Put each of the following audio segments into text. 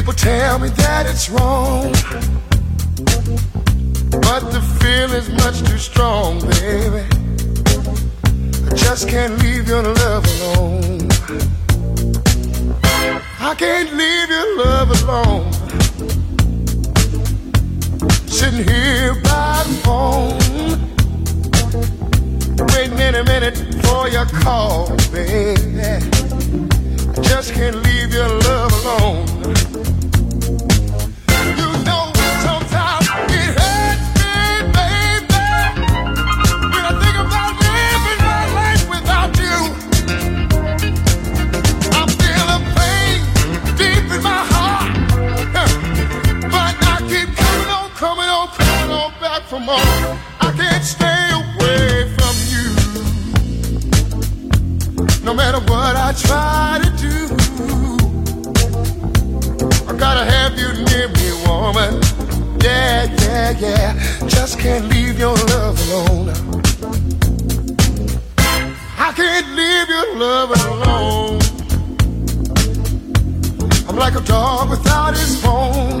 People tell me that it's wrong. But the feeling's much too strong, baby. I just can't leave your love alone. I can't leave your love alone. Sitting here by the phone. Waiting any minute for your call, baby. I just can't leave your love alone. I can't stay away from you. No matter what I try to do, I gotta have you near me, woman. Yeah, yeah, yeah. Just can't leave your love alone. I can't leave your love alone. I'm like a dog without his bone.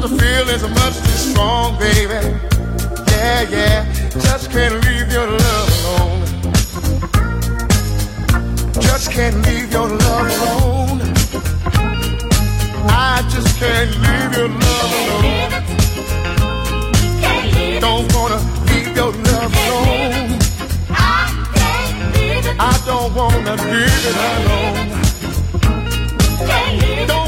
But the feeling's much too strong, baby. Yeah, yeah. Just can't leave your love alone. Just can't leave your love alone. I just can't leave your love alone. Don't wanna leave your love alone. I don't wanna leave it alone. Don't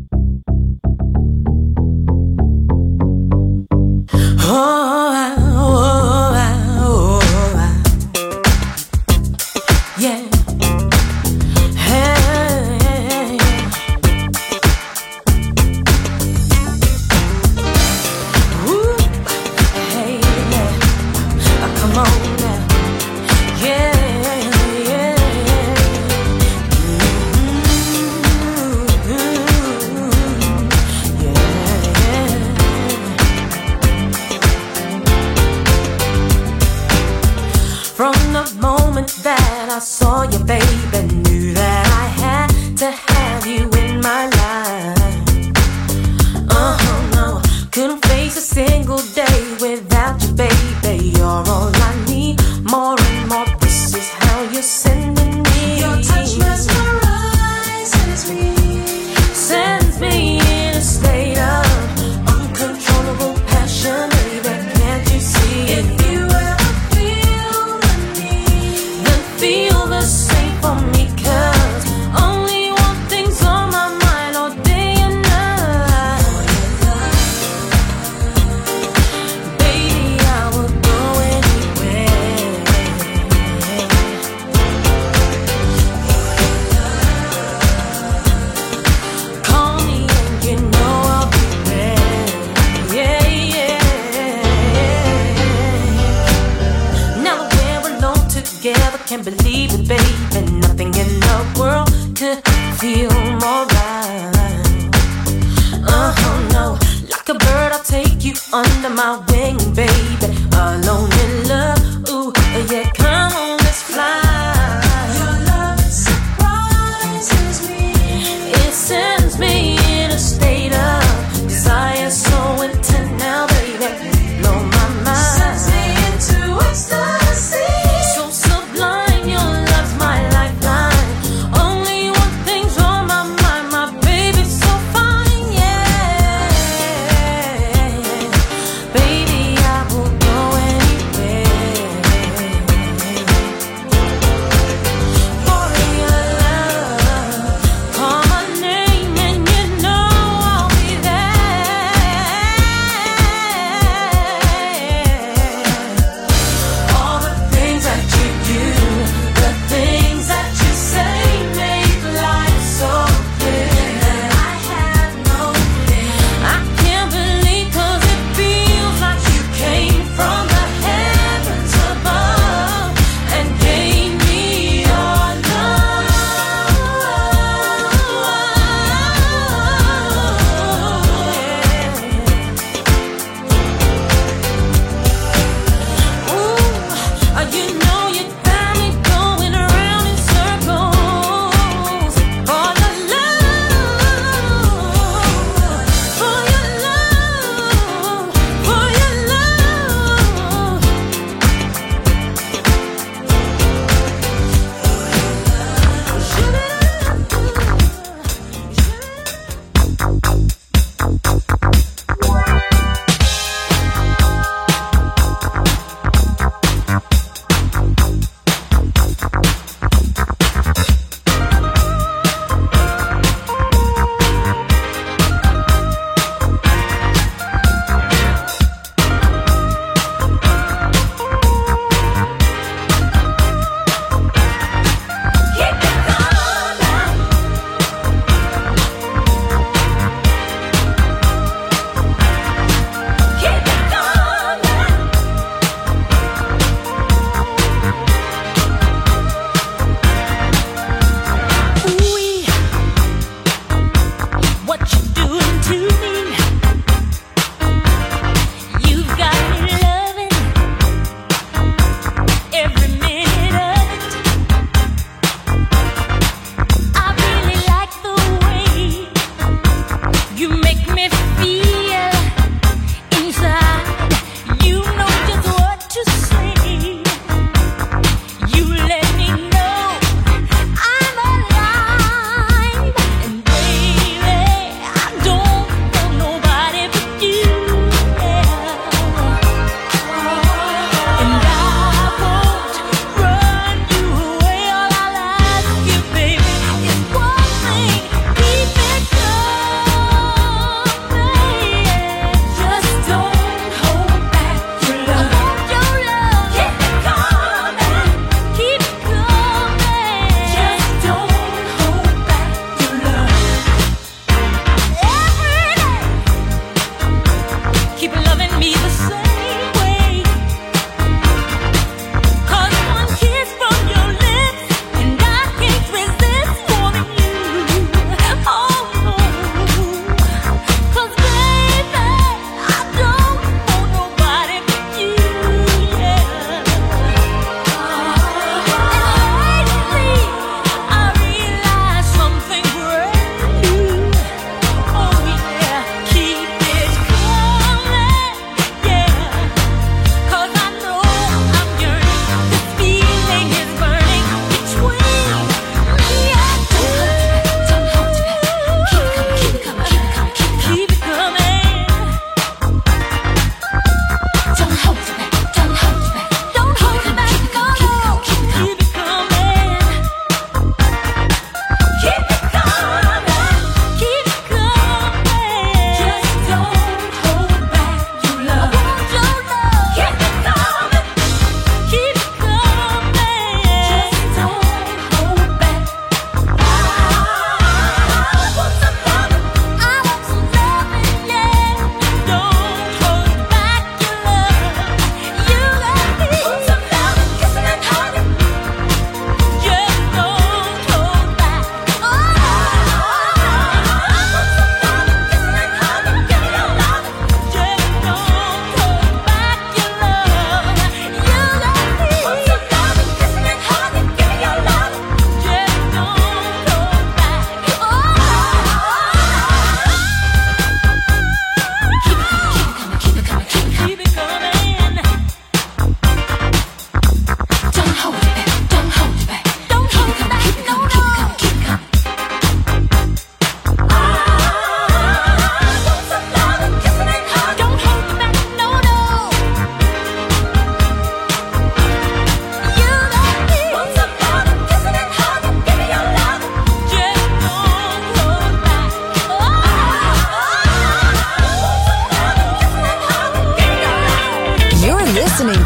feel more right. Uh huh, no. Like a bird, I'll take you under my wing, baby.